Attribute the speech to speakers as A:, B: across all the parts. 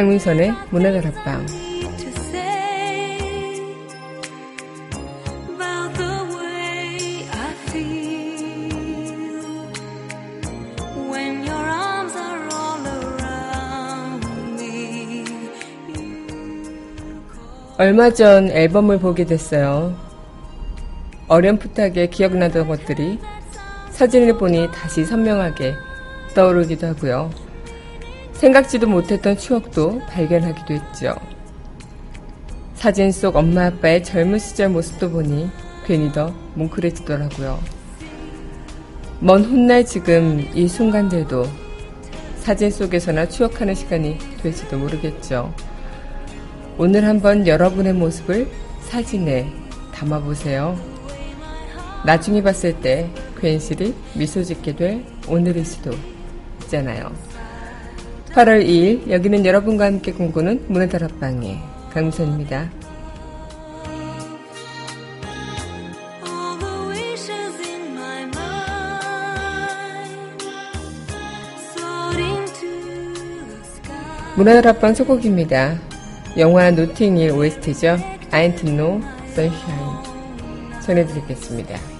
A: 강민선의 문화다락방 얼마 전 앨범을 보게 됐어요. 어렴풋하게 기억나던 것들이 사진을 보니 다시 선명하게 떠오르기도 하고요. 생각지도 못했던 추억도 발견하기도 했죠. 사진 속 엄마 아빠의 젊은 시절 모습도 보니 괜히 더 뭉클해지더라고요. 먼 훗날 지금 이 순간들도 사진 속에서나 추억하는 시간이 될지도 모르겠죠. 오늘 한번 여러분의 모습을 사진에 담아보세요. 나중에 봤을 때 괜시리 미소 짓게 될 오늘일 수도 있잖아요. 8월 2일 여기는 여러분과 함께 공부는 문의 다락방의 강미선입니다. 문화 다락방 소곡입니다. 영화 노팅힐 OST죠. No sunshine 전해드리겠습니다.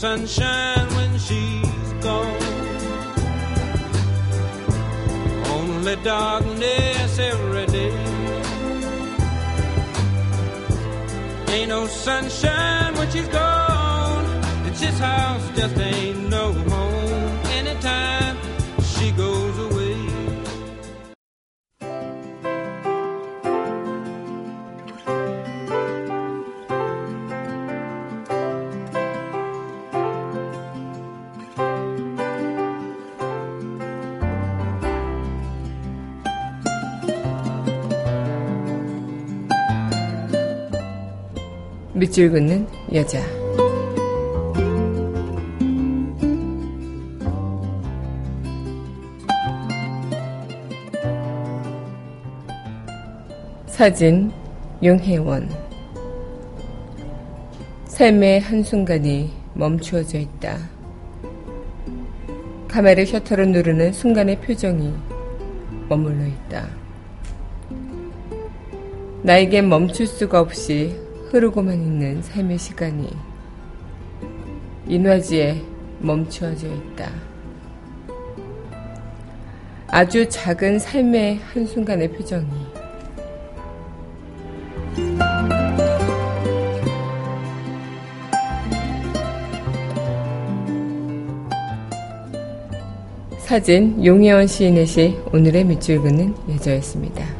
B: sunshine when she's gone. Only darkness every day. Ain't no sunshine when she's gone. It's this house just
A: 밑줄 긋는 여자. 사진 용혜원 삶의 한순간이 멈추어져 있다. 카메라 셔터를 누르는 순간의 표정이 머물러 있다. 나에겐 멈출 수가 없이 흐르고만 있는 삶의 시간이 인화지에 멈추어져 있다. 아주 작은 삶의 한순간의 표정이 사진 용혜원 시인의 시 오늘의 밑줄 긋는 여자였습니다.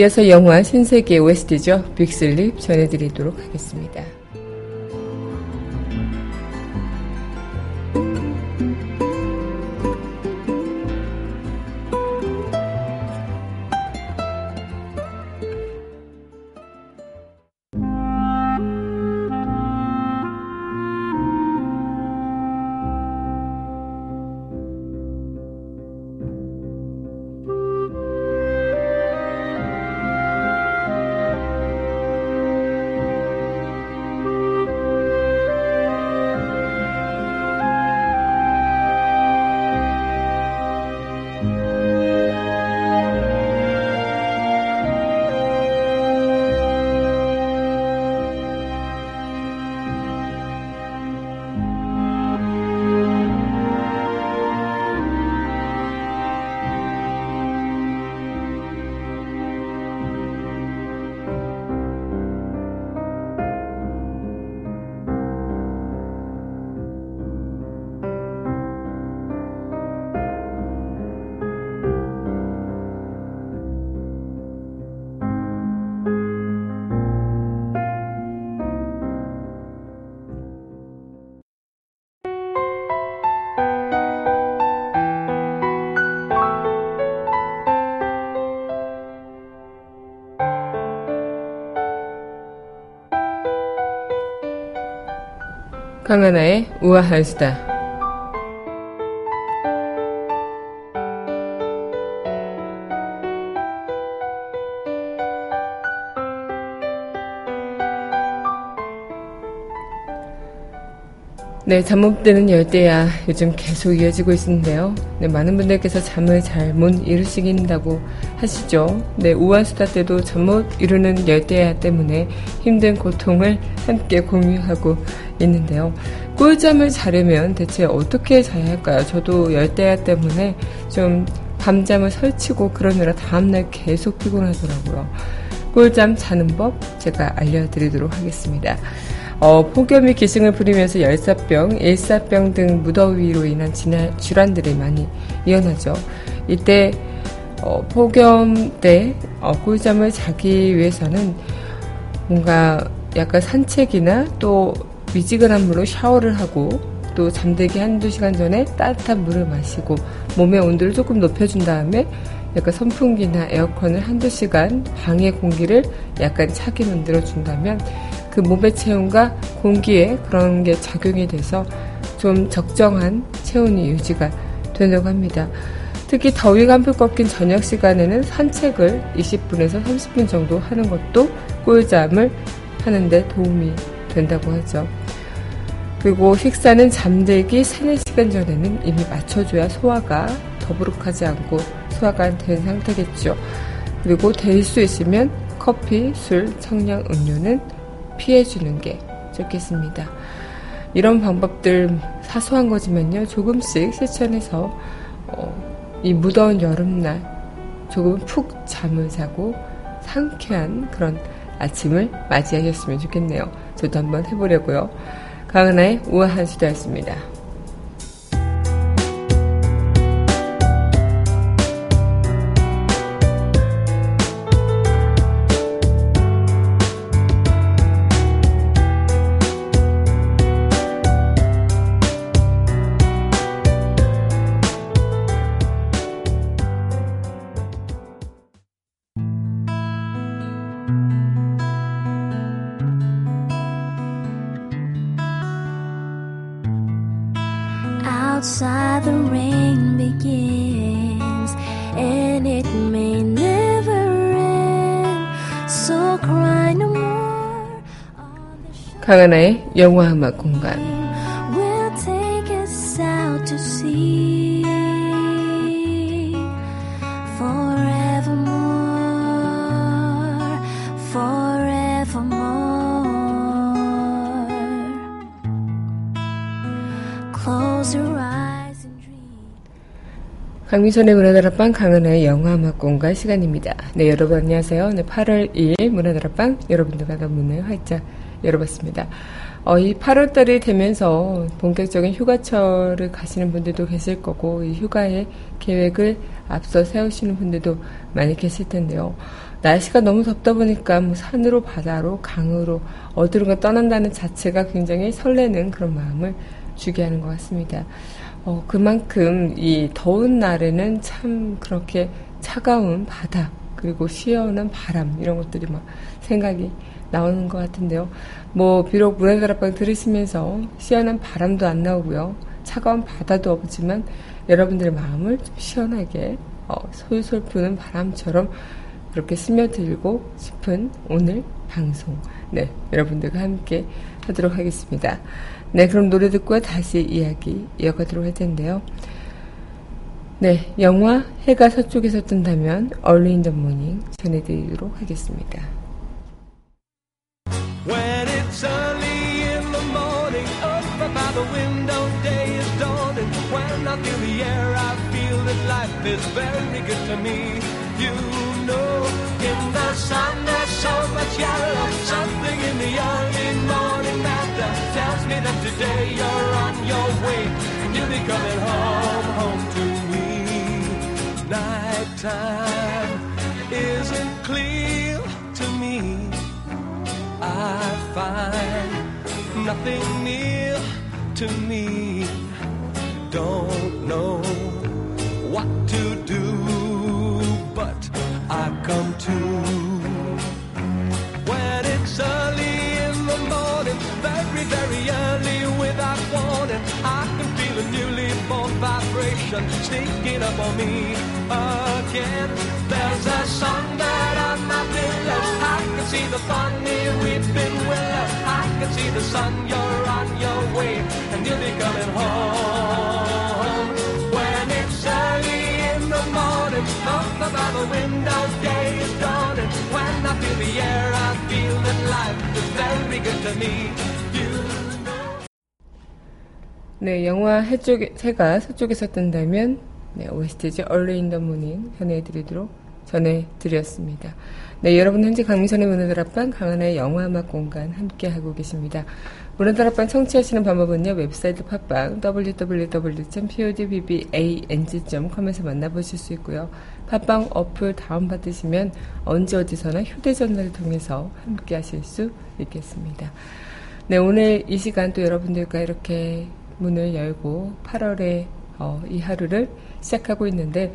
A: 이어서 영화 신세계 OST죠. 빅슬립 전해드리도록 하겠습니다. 강하나의 우아한 수다. 네, 잠 못 드는 열대야 요즘 계속 이어지고 있는데요. 네, 많은 분들께서 잠을 잘 못 이루시긴다고 하시죠. 네, 우한 수다 때도 잠 못 이루는 열대야 때문에 힘든 고통을 함께 공유하고 있는데요. 꿀잠을 자려면 대체 어떻게 자야 할까요? 저도 열대야 때문에 좀 밤잠을 설치고 그러느라 다음날 계속 피곤하더라고요. 꿀잠 자는 법 제가 알려드리도록 하겠습니다. 어, 폭염이 기승을 부리면서 열사병, 일사병 등 무더위로 인한 진화, 질환들이 많이 일어나죠. 이때 어, 폭염 때 어, 꿀잠을 자기 위해서는 뭔가 약간 산책이나 또 미지근한 물로 샤워를 하고 또 잠들기 한두 시간 전에 따뜻한 물을 마시고 몸의 온도를 조금 높여준 다음에 약간 선풍기나 에어컨을 한두 시간 방의 공기를 약간 차게 만들어준다면 그 몸의 체온과 공기에 그런 게 작용이 돼서 좀 적정한 체온이 유지가 된다고 합니다. 특히 더위가 한풀 꺾인 저녁 시간에는 산책을 20분에서 30분 정도 하는 것도 꿀잠을 하는데 도움이 된다고 하죠. 그리고 식사는 잠들기 3, 4시간 전에는 이미 맞춰줘야 소화가 더부룩하지 않고 소화가 된 상태겠죠. 그리고 될 수 있으면 커피, 술, 청량 음료는 피해주는 게 좋겠습니다. 이런 방법들 사소한 거지만요. 조금씩 실천해서 어, 이 무더운 여름날 조금 푹 잠을 자고 상쾌한 그런 아침을 맞이하셨으면 좋겠네요. 저도 한번 해보려고요. 강은하의 우아한 수다였습니다.
C: outside the rain begins and it may never end so cry no more
A: 강하나의 영화 음악 공간 강민선의 문화다락방 강은하의 영화음악 공간 시간입니다. 네, 여러분 안녕하세요. 네, 8월 2일 문화다락방 여러분들과 문을 활짝 열어봤습니다. 어, 이 8월달이 되면서 본격적인 휴가철을 가시는 분들도 계실 거고, 이 휴가의 계획을 앞서 세우시는 분들도 많이 계실 텐데요. 날씨가 너무 덥다 보니까 뭐 산으로 바다로 강으로 어디론가 떠난다는 자체가 굉장히 설레는 그런 마음을 주게 하는 것 같습니다. 어, 그만큼 이 더운 날에는 참 그렇게 차가운 바다 그리고 시원한 바람 이런 것들이 막 생각이 나오는 것 같은데요. 뭐 비록 문화다락방 들으시면서 시원한 바람도 안 나오고요. 차가운 바다도 없지만 여러분들의 마음을 좀 시원하게 어, 솔솔 푸는 바람처럼 그렇게 스며들고 싶은 오늘 방송. 네, 여러분들과 함께 하도록 하겠습니다. 네, 그럼 노래 듣고 다시 이야기 이어가도록 할 텐데요. 네, 영화 해가 서쪽에서 뜬다면 in the Morning 전해드리도록 하겠습니다.
D: When it's early in the morning, up by the window, day is dawning. When I feel the air, I feel that life is very good to me. You know, in the sun there's so much yellow. Something in the early morning tells me that today you're on your way and you'll be coming home, home to me. Nighttime isn't clear to me. I find nothing near to me. Don't know what to do, but I come to. Vibration sneaking up on me again. There's a that on my pillow. I can see the funny weeping willow. I can see the sun. You're on your way, and you'll be coming home. When it's early in the morning, up above the window, day is dawning. When I feel the air, I feel that life is very good to me.
A: 네, 영화 해쪽에, 해가 서쪽에서 뜬다면 네, OST죠. Early in the Morning 전해드리도록 전해드렸습니다. 네, 여러분 현재 강민선의 문화들 앞방 강한의 영화음악 공간 함께하고 계십니다. 문화들 앞방 청취하시는 방법은요. 웹사이트 팟빵 www.podbbang.com에서 만나보실 수 있고요. 팟빵 어플 다운받으시면 언제 어디서나 휴대전화를 통해서 함께하실 수 있겠습니다. 네, 오늘 이 시간 또 여러분들과 이렇게 문을 열고 8월에 어, 이 하루를 시작하고 있는데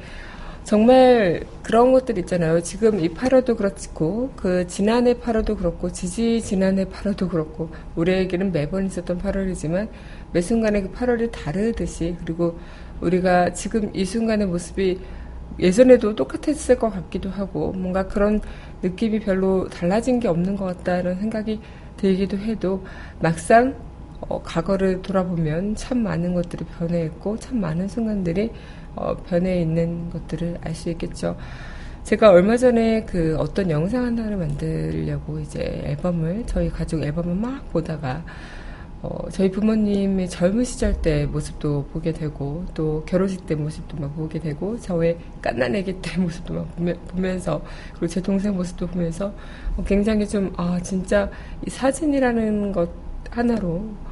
A: 정말 그런 것들 있잖아요. 지금 이 8월도 그렇고 그 지난해 8월도 그렇고 지지 지난해 8월도 그렇고 우리에게는 매번 있었던 8월이지만 매 순간에 그 8월이 다르듯이 그리고 우리가 지금 이 순간의 모습이 예전에도 똑같았을 것 같기도 하고 뭔가 그런 느낌이 별로 달라진 게 없는 것 같다는 생각이 들기도 해도 막상 어, 과거를 돌아보면 참 많은 것들이 변해 있고 참 많은 순간들이 어, 변해 있는 것들을 알 수 있겠죠. 제가 얼마 전에 그 어떤 영상 하나를 만들려고 이제 앨범을 저희 가족 앨범을 막 보다가 어, 저희 부모님의 젊은 시절 때 모습도 보게 되고 또 결혼식 때 모습도 막 보게 되고 저의 깐난 애기 때 모습도 막 보며, 보면서 그리고 제 동생 모습도 보면서 어, 굉장히 좀 아 진짜 이 사진이라는 것 하나로 어,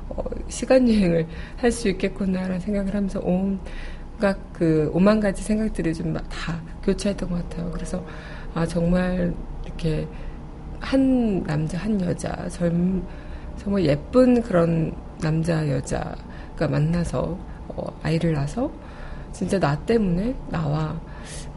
A: 시간 여행을 할 수 있겠구나라는 생각을 하면서 온갖 그 오만 가지 생각들이 좀 다 교차했던 것 같아요. 그래서 아 정말 이렇게 한 남자 한 여자 젊 정말 예쁜 그런 남자 여자가 만나서 어, 아이를 낳아서 진짜 나 때문에 나와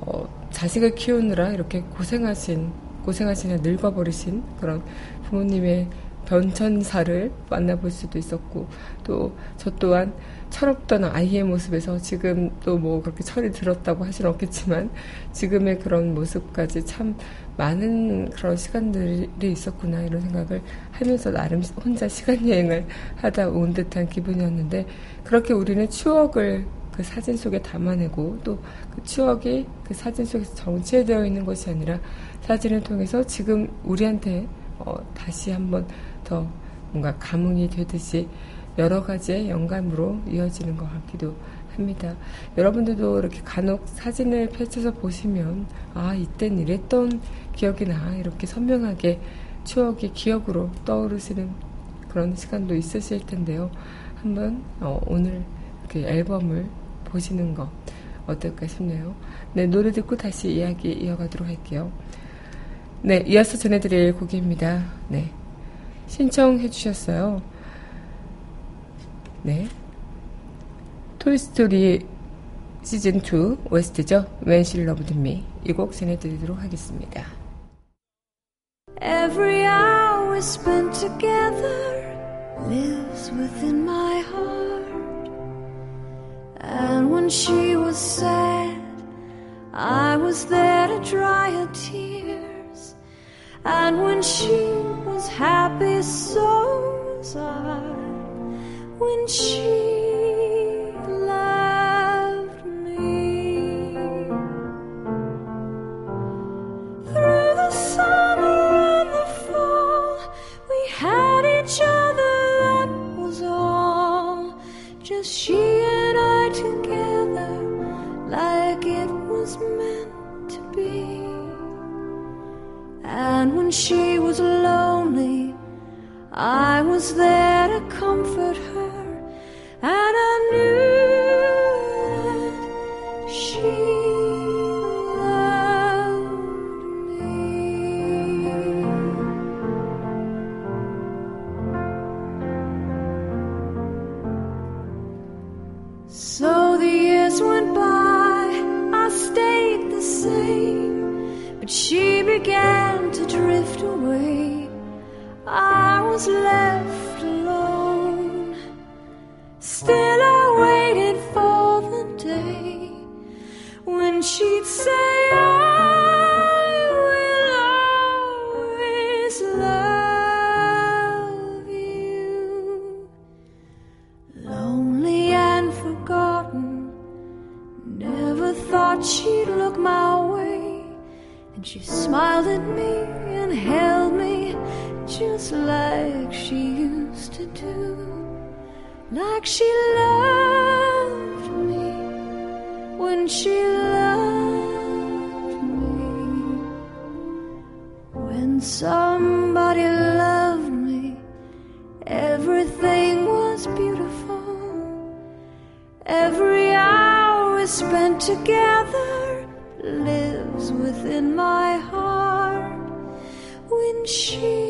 A: 어, 자식을 키우느라 이렇게 고생하신 고생하시냐 늙어버리신 그런 부모님의 변천사를 만나볼 수도 있었고 또 저 또한 철없던 아이의 모습에서 지금 또 뭐 그렇게 철이 들었다고 하시는 없겠지만 지금의 그런 모습까지 참 많은 그런 시간들이 있었구나 이런 생각을 하면서 나름 혼자 시간 여행을 하다 온 듯한 기분이었는데 그렇게 우리는 추억을 그 사진 속에 담아내고 또 그 추억이 그 사진 속에서 정체되어 있는 것이 아니라 사진을 통해서 지금 우리한테 어, 다시 한번 더 뭔가 감흥이 되듯이 여러 가지의 영감으로 이어지는 것 같기도 합니다. 여러분들도 이렇게 간혹 사진을 펼쳐서 보시면 아 이땐 이랬던 기억이 나 이렇게 선명하게 추억이 기억으로 떠오르시는 그런 시간도 있으실 텐데요. 한번 어, 오늘 그 앨범을 보시는 거 어떨까 싶네요. 네 노래 듣고 다시 이야기 이어가도록 할게요. 네, 이어서 전해드릴 곡입니다. 네. 신청해 주셨어요. 네. 토이스토리 시즌2 OST죠. When She Loved Me. 이곡 전해드리도록 하겠습니다.
C: Every hour spent together lives within my heart. And when she was sad, I was there to dry her tears. And when she was happy, so was I. When she And when she was lonely, I was there to comfort her, and I knew comes left. When she loved me. When somebody loved me, everything was beautiful. Every hour we spent together lives within my heart when she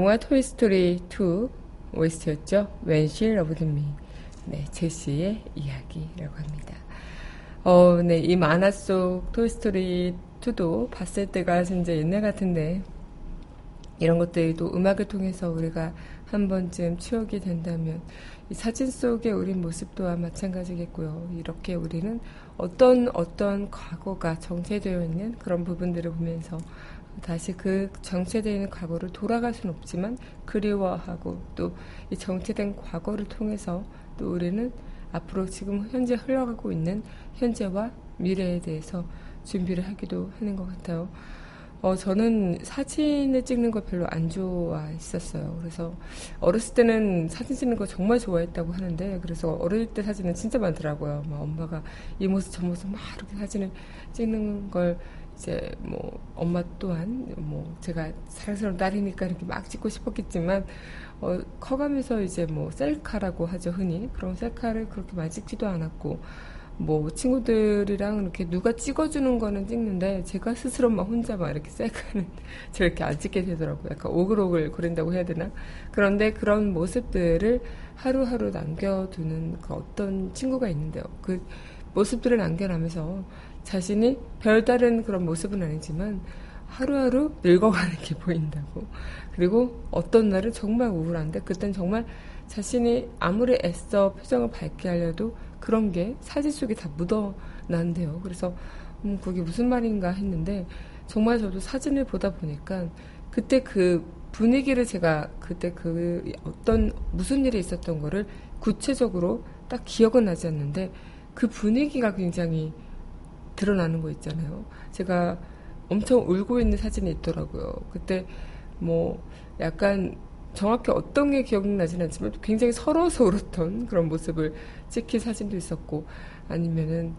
A: 영화 토이스토리 2 OST였죠. When She Loved Me. 네, 제시의 이야기라고 합니다. 어, 네, 이 만화 속 토이스토리 2도 봤을 때가 진짜 옛날 같은데 이런 것들도 음악을 통해서 우리가 한 번쯤 추억이 된다면 이 사진 속의 우리 모습 또한 마찬가지겠고요. 이렇게 우리는 어떤 어떤 과거가 정체되어 있는 그런 부분들을 보면서 다시 그 정체되어 있는 과거를 돌아갈 수는 없지만 그리워하고 또 이 정체된 과거를 통해서 또 우리는 앞으로 지금 현재 흘러가고 있는 현재와 미래에 대해서 준비를 하기도 하는 것 같아요. 어, 저는 사진을 찍는 걸 별로 안 좋아했었어요. 그래서 어렸을 때는 사진 찍는 거 정말 좋아했다고 하는데, 그래서 어릴 때 사진은 진짜 많더라고요. 막 엄마가 이 모습 저 모습 막 이렇게 사진을 찍는 걸 이제 뭐 엄마 또한 뭐 제가 사랑스러운 딸이니까 이렇게 막 찍고 싶었겠지만, 어, 커가면서 이제 뭐 셀카라고 하죠, 흔히. 그런 셀카를 그렇게 많이 찍지도 않았고, 뭐 친구들이랑 이렇게 누가 찍어주는 거는 찍는데 제가 스스로 막 혼자 막 이렇게 셀카는 저렇게 안 찍게 되더라고요. 약간 오글오글 거린다고 해야 되나? 그런데 그런 모습들을 하루하루 남겨두는 그 어떤 친구가 있는데요. 그 모습들을 남겨나면서 자신이 별다른 그런 모습은 아니지만 하루하루 늙어가는 게 보인다고. 그리고 어떤 날은 정말 우울한데 그땐 정말 자신이 아무리 애써 표정을 밝게 하려도 그런 게 사진 속에 다 묻어난대요. 그래서 음, 그게 무슨 말인가 했는데 정말 저도 사진을 보다 보니까 그때 그 분위기를 제가 그때 그 어떤 무슨 일이 있었던 거를 구체적으로 딱 기억은 나지 않는데 그 분위기가 굉장히 드러나는 거 있잖아요. 제가 엄청 울고 있는 사진이 있더라고요. 그때 뭐 약간 정확히 어떤 게 기억나지는 않지만 굉장히 서러워서 울었던 그런 모습을 찍힌 사진도 있었고 아니면은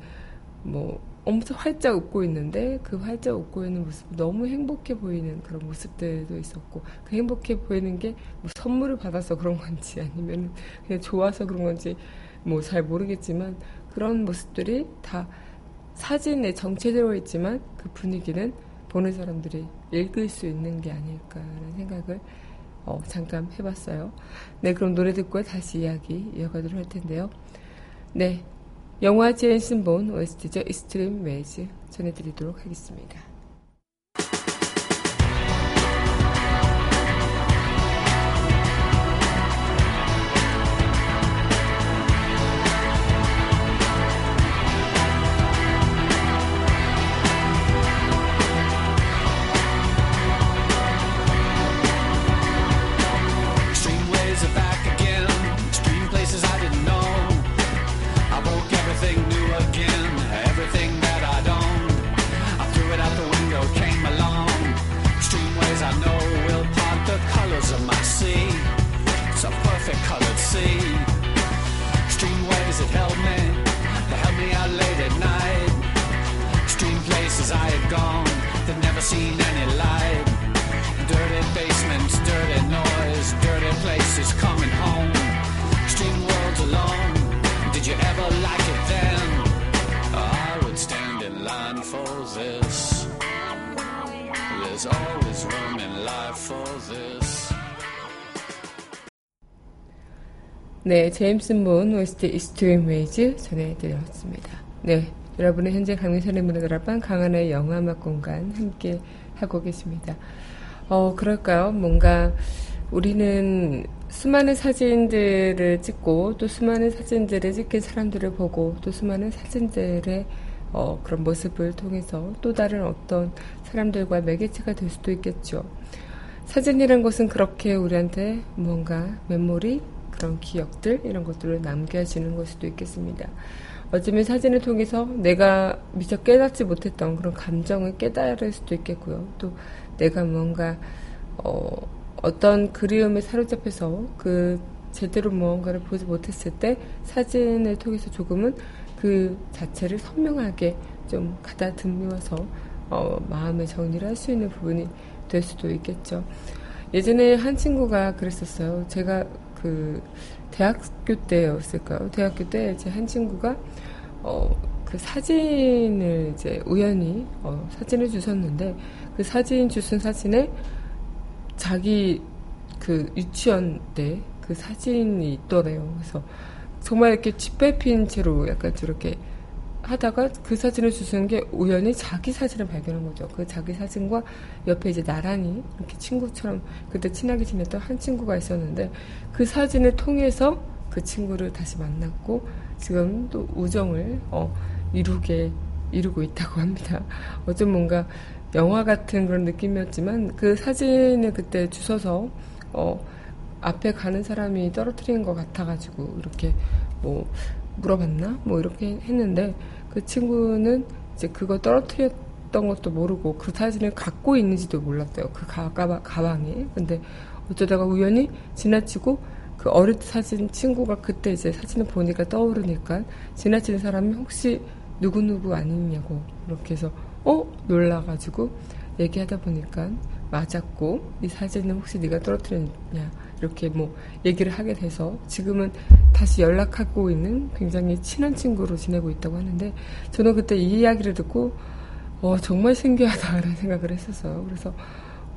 A: 뭐 엄청 활짝 웃고 있는데 그 활짝 웃고 있는 모습이 너무 행복해 보이는 그런 모습들도 있었고 그 행복해 보이는 게 뭐 선물을 받아서 그런 건지 아니면 그냥 좋아서 그런 건지 뭐 잘 모르겠지만 그런 모습들이 다 사진에 정체되어 있지만 그 분위기는 보는 사람들이 읽을 수 있는 게 아닐까라는 생각을 어, 잠깐 해봤어요. 네, 그럼 노래 듣고 다시 이야기 이어가도록 할 텐데요. 네, 영화 제이슨 본 OST죠. Extreme Ways 전해드리도록 하겠습니다. 네, 제이슨 본 OST Extreme Ways 전해드렸습니다. 네, 여러분은 현재 강민선의 문화다락방 강한의 영화음악 공간 함께 하고 계십니다. 어, 그럴까요? 뭔가 우리는 수많은 사진들을 찍고 또 수많은 사진들을 찍힌 사람들을 보고 또 수많은 사진들의 어, 그런 모습을 통해서 또 다른 어떤 사람들과 매개체가 될 수도 있겠죠. 사진이란 것은 그렇게 우리한테 뭔가 메모리, 그런 기억들, 이런 것들을 남겨주는 걸 수도 있겠습니다. 어쩌면 사진을 통해서 내가 미처 깨닫지 못했던 그런 감정을 깨달을 수도 있겠고요. 또 내가 뭔가, 어, 어떤 그리움에 사로잡혀서 그 제대로 무언가를 보지 못했을 때 사진을 통해서 조금은 그 자체를 선명하게 좀 가다듬어서 어, 마음의 정리를 할 수 있는 부분이 될 수도 있겠죠. 예전에 한 친구가 그랬었어요. 제가 그 대학교 때였을까요? 대학교 때 제 한 친구가 어, 그 사진을 이제 우연히 어, 사진을 주셨는데 그 사진 주신 사진에 자기 그 유치원 때 그 사진이 있더래요. 그래서 정말 이렇게 짓밟힌 채로 약간 저렇게 하다가 그 사진을 주시는 게 우연히 자기 사진을 발견한 거죠. 그 자기 사진과 옆에 이제 나란히 이렇게 친구처럼 그때 친하게 지냈던 한 친구가 있었는데 그 사진을 통해서 그 친구를 다시 만났고 지금 또 우정을 어, 이루게 이루고 있다고 합니다. 어쩜 뭔가 영화 같은 그런 느낌이었지만 그 사진을 그때 주셔서 어, 앞에 가는 사람이 떨어뜨린 것 같아가지고 이렇게 뭐 물어봤나? 뭐 이렇게 했는데 그 친구는 이제 그거 떨어뜨렸던 것도 모르고 그 사진을 갖고 있는지도 몰랐대요. 그 가, 가방, 가방에. 근데 어쩌다가 우연히 지나치고 그 어릴 때 사진 친구가 그때 이제 사진을 보니까 떠오르니까 지나치는 사람이 혹시 누구누구 아니냐고 이렇게 해서 어? 놀라가지고 얘기하다 보니까 맞았고 이 사진은 혹시 네가 떨어뜨렸냐 이렇게 뭐 얘기를 하게 돼서 지금은 다시 연락하고 있는 굉장히 친한 친구로 지내고 있다고 하는데 저는 그때 이 이야기를 듣고 어, 정말 신기하다라는 생각을 했었어요. 그래서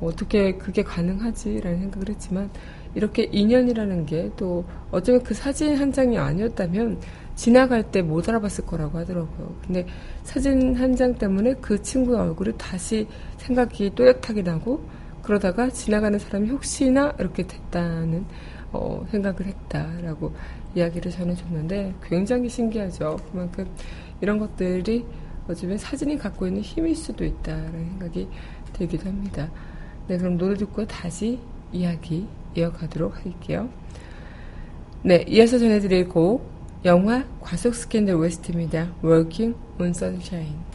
A: 어떻게 그게 가능하지라는 생각을 했지만 이렇게 인연이라는 게 또 어쩌면 그 사진 한 장이 아니었다면 지나갈 때 못 알아봤을 거라고 하더라고요. 근데 사진 한 장 때문에 그 친구의 얼굴이 다시 생각이 또렷하게 나고 그러다가 지나가는 사람이 혹시나 이렇게 됐다는 어, 생각을 했다라고 이야기를 전해줬는데 굉장히 신기하죠. 그만큼 이런 것들이 어쩌면 사진이 갖고 있는 힘일 수도 있다라는 생각이 들기도 합니다. 네, 그럼 노래 듣고 다시 이야기 이어가도록 할게요. 네, 이어서 전해드릴 곡 영화 과속 스캔들 웨스트입니다. Working on Sunshine.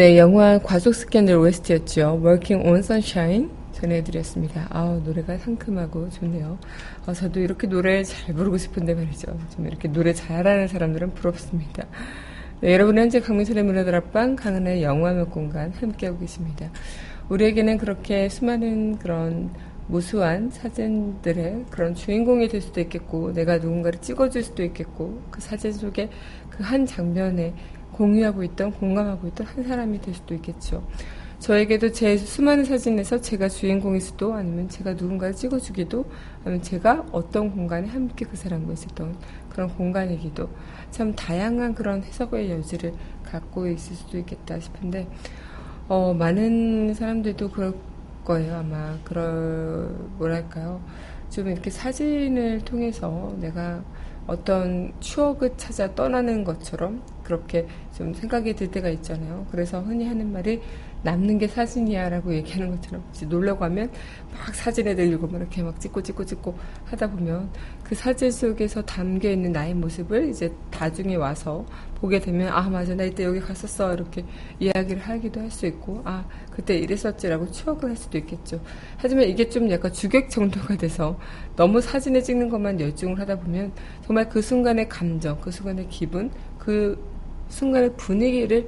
A: 네, 영화 과속 스캔들 OST였죠. Working on Sunshine 전해드렸습니다. 아우, 노래가 상큼하고 좋네요. 아, 저도 이렇게 노래 잘 부르고 싶은데 말이죠. 좀 이렇게 노래 잘하는 사람들은 부럽습니다. 네, 여러분 현재 강민선의 문화들 앞방 강한의 영화음악 공간 함께하고 계십니다. 우리에게는 그렇게 수많은 그런 무수한 사진들의 그런 주인공이 될 수도 있겠고, 내가 누군가를 찍어줄 수도 있겠고, 그 사진 속에 그 한 장면에 공유하고 있던, 공감하고 있던 한 사람이 될 수도 있겠죠. 저에게도 제 수많은 사진에서 제가 주인공일 수도 아니면 제가 누군가를 찍어주기도 아니면 제가 어떤 공간에 함께 그 사람과 있었던 그런 공간이기도 참 다양한 그런 해석의 여지를 갖고 있을 수도 있겠다 싶은데 어, 많은 사람들도 그럴 거예요 아마 그럴 뭐랄까요 좀 이렇게 사진을 통해서 내가 어떤 추억을 찾아 떠나는 것처럼 그렇게 좀 생각이 들 때가 있잖아요. 그래서 흔히 하는 말이 남는 게 사진이야라고 얘기하는 것처럼 놀러 가면 막 사진에 들고 막 이렇게 막 찍고 찍고 찍고 하다 보면 그 사진 속에서 담겨 있는 나의 모습을 이제 나중에 와서 보게 되면 아 맞아 나 이때 여기 갔었어 이렇게 이야기를 하기도 할 수 있고 아 그때 이랬었지라고 추억을 할 수도 있겠죠. 하지만 이게 좀 약간 주객 정도가 돼서 너무 사진을 찍는 것만 열중을 하다 보면 정말 그 순간의 감정, 그 순간의 기분, 그 순간의 분위기를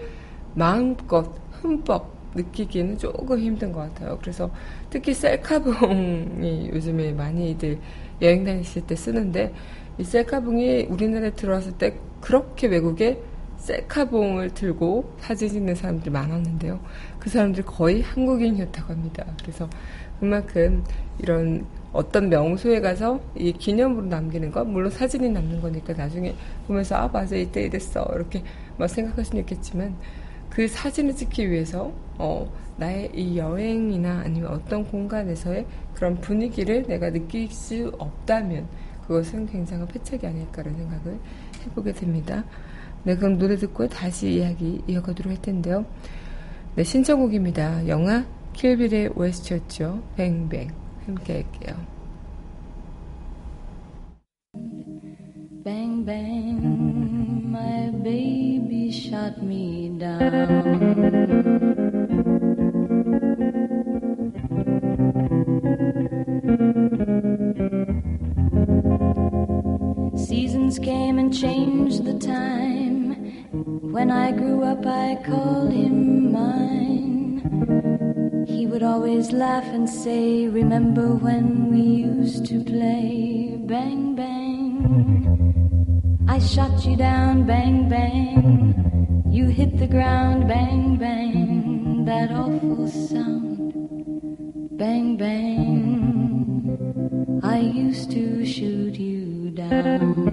A: 마음껏 흠뻑 느끼기는 조금 힘든 것 같아요. 그래서 특히 셀카봉이 요즘에 많이들 여행 다니실 때 쓰는데 이 셀카봉이 우리나라에 들어왔을 때 그렇게 외국에 셀카봉을 들고 사진 찍는 사람들이 많았는데요. 그 사람들이 거의 한국인이었다고 합니다. 그래서 그만큼 이런 어떤 명소에 가서 이 기념으로 남기는 것, 물론 사진이 남는 거니까 나중에 보면서 아 맞아 이때 이랬어 이렇게 막 생각할 수는 있겠지만 그 사진을 찍기 위해서 어, 나의 이 여행이나 아니면 어떤 공간에서의 그런 분위기를 내가 느낄 수 없다면 그것은 굉장한 패착이 아닐까라는 생각을 해보게 됩니다. 네, 그럼 노래 듣고 다시 이야기 이어가도록 할 텐데요. 네, 신청곡입니다. 영화 킬빌의 OST였죠. 뱅뱅. 함께 할게요.
C: Bang, my baby shot me down. Seasons came and changed the time. When I grew up, I called him mine. He would always laugh and say, Remember when we used to play bang bang? I shot you down, bang bang. You hit the ground, bang bang. That awful sound, bang bang. I used to shoot you down.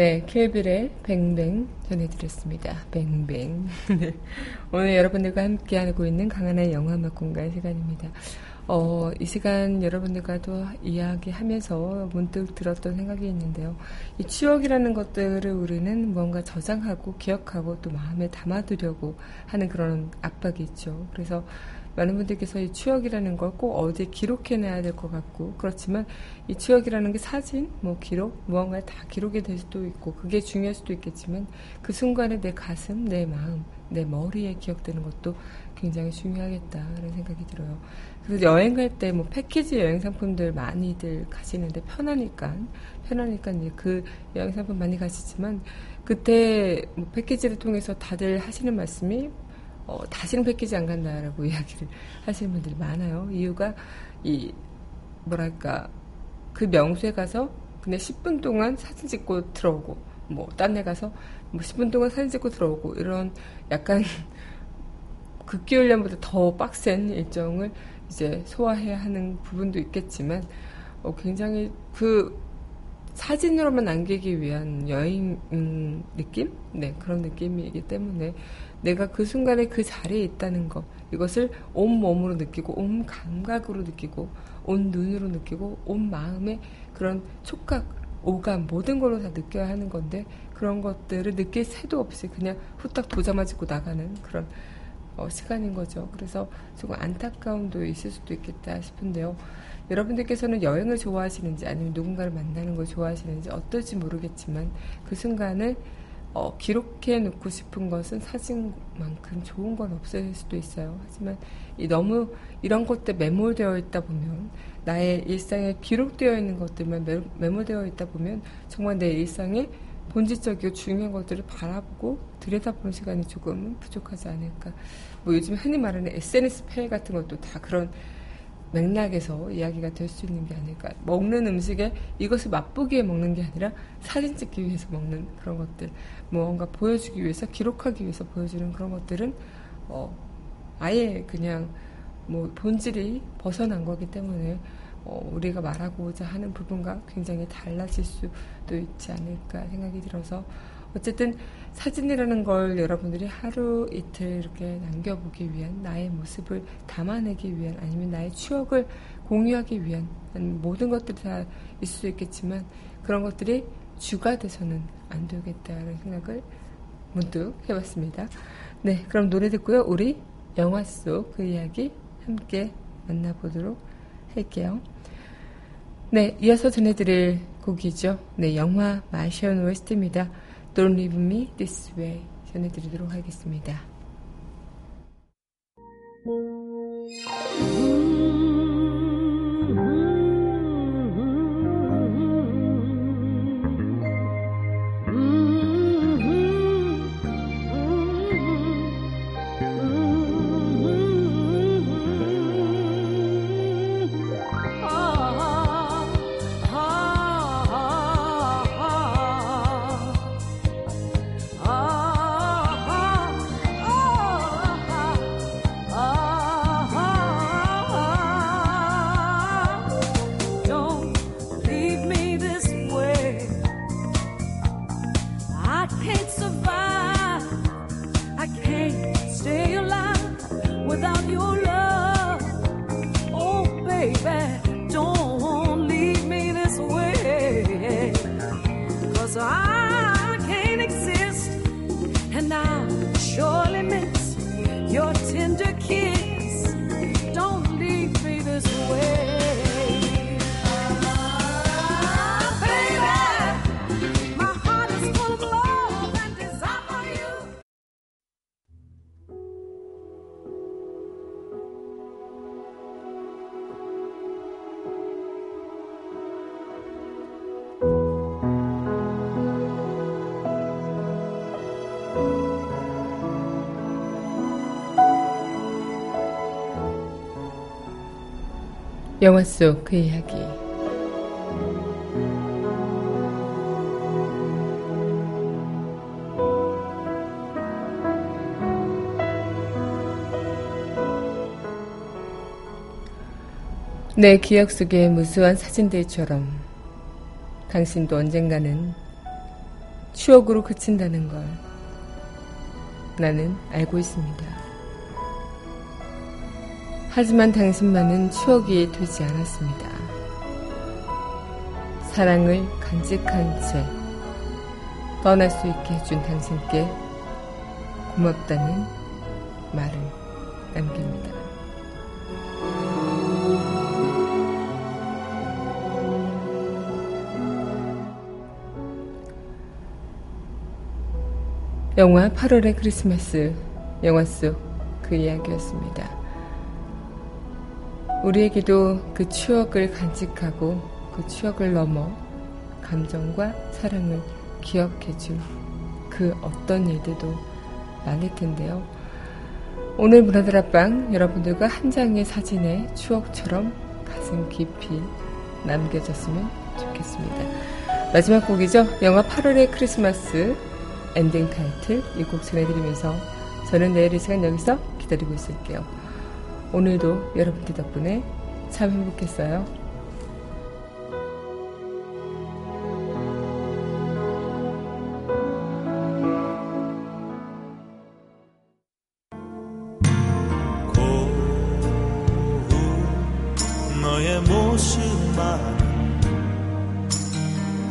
A: 네, 켈빌의 뱅뱅 전해드렸습니다. 뱅뱅. 네. 오늘 여러분들과 함께하고 있는 강한의 영화 음악 공간 시간입니다. 어, 이 시간 여러분들과 도 이야기하면서 문득 들었던 생각이 있는데요. 이 추억이라는 것들을 우리는 뭔가 저장하고 기억하고 또 마음에 담아두려고 하는 그런 압박이 있죠. 그래서 많은 분들께서 이 추억이라는 걸 꼭 어디에 기록해놔야 될 것 같고 그렇지만 이 추억이라는 게 사진, 뭐 기록, 무언가에 다 기록이 될 수도 있고 그게 중요할 수도 있겠지만 그 순간에 내 가슴, 내 마음, 내 머리에 기억되는 것도 굉장히 중요하겠다라는 생각이 들어요. 그래서 여행 갈 때 뭐 패키지 여행 상품들 많이들 가시는데 편하니까 편하니까 이제 그 여행 상품 많이 가시지만 그때 뭐 패키지를 통해서 다들 하시는 말씀이 어, 다시는 패키지 안 간다라고 이야기를 하시는 분들이 많아요. 이유가 이 뭐랄까 그 명소에 가서 그냥 10분 동안 사진 찍고 들어오고 뭐 딴 데 가서 뭐 10분 동안 사진 찍고 들어오고 이런 약간 극기 훈련보다 더 빡센 일정을 이제 소화해야 하는 부분도 있겠지만 어, 굉장히 그 사진으로만 남기기 위한 여행 음, 느낌? 네 그런 느낌이기 때문에 내가 그 순간에 그 자리에 있다는 것 이것을 온 몸으로 느끼고 온 감각으로 느끼고 온 눈으로 느끼고 온 마음의 그런 촉각 오감 모든 걸로 다 느껴야 하는 건데 그런 것들을 느낄 새도 없이 그냥 후딱 도자 맞고 나가는 그런 어, 시간인 거죠. 그래서 조금 안타까움도 있을 수도 있겠다 싶은데요. 여러분들께서는 여행을 좋아하시는지 아니면 누군가를 만나는 걸 좋아하시는지 어떨지 모르겠지만 그 순간을 어, 기록해 놓고 싶은 것은 사진만큼 좋은 건 없을 수도 있어요. 하지만 이 너무 이런 것들 매몰되어 있다 보면 나의 일상에 기록되어 있는 것들만 매, 매몰되어 있다 보면 정말 내 일상에 본질적이고 중요한 것들을 바라보고 들여다보는 시간이 조금 부족하지 않을까. 뭐 요즘 흔히 말하는 SNS 폐해 같은 것도 다 그런 맥락에서 이야기가 될 수 있는 게 아닐까. 먹는 음식에 이것을 맛보기 위해 먹는 게 아니라 사진 찍기 위해서 먹는 그런 것들. 무언가 보여주기 위해서, 기록하기 위해서 보여주는 그런 것들은, 어, 아예 그냥 뭐 본질이 벗어난 거기 때문에, 어, 우리가 말하고자 하는 부분과 굉장히 달라질 수도 있지 않을까 생각이 들어서, 어쨌든 사진이라는 걸 여러분들이 하루 이틀 이렇게 남겨보기 위한 나의 모습을 담아내기 위한 아니면 나의 추억을 공유하기 위한 모든 것들이 다 있을 수 있겠지만 그런 것들이 주가 돼서는 안 되겠다는 생각을 문득 해봤습니다. 네, 그럼 노래 듣고요. 우리 영화 속 그 이야기 함께 만나보도록 할게요. 네, 이어서 전해드릴 곡이죠. 네, 영화 마션 웨스트입니다. Don't Leave Me This Way 전해드리도록 하겠습니다. 영화 속 그 이야기. 내 기억 속의 무수한 사진들처럼 당신도 언젠가는 추억으로 그친다는 걸 나는 알고 있습니다. 하지만 당신만은 추억이 되지 않았습니다. 사랑을 간직한 채 떠날 수 있게 해준 당신께 고맙다는 말을 남깁니다. 영화 8월의 크리스마스 영화 속 그 이야기였습니다. 우리에게도 그 추억을 간직하고 그 추억을 넘어 감정과 사랑을 기억해줄 그 어떤 일들도 많을 텐데요. 오늘 문화들 앞방 여러분들과 한 장의 사진의 추억처럼 가슴 깊이 남겨졌으면 좋겠습니다. 마지막 곡이죠. 영화 8월의 크리스마스 엔딩 타이틀 이 곡 전해드리면서 저는 내일 이 시간 여기서 기다리고 있을게요. 오늘도 여러분들 덕분에 참 행복했어요.
E: 고운 너의 모습만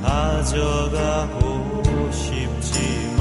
E: 가져가고 싶지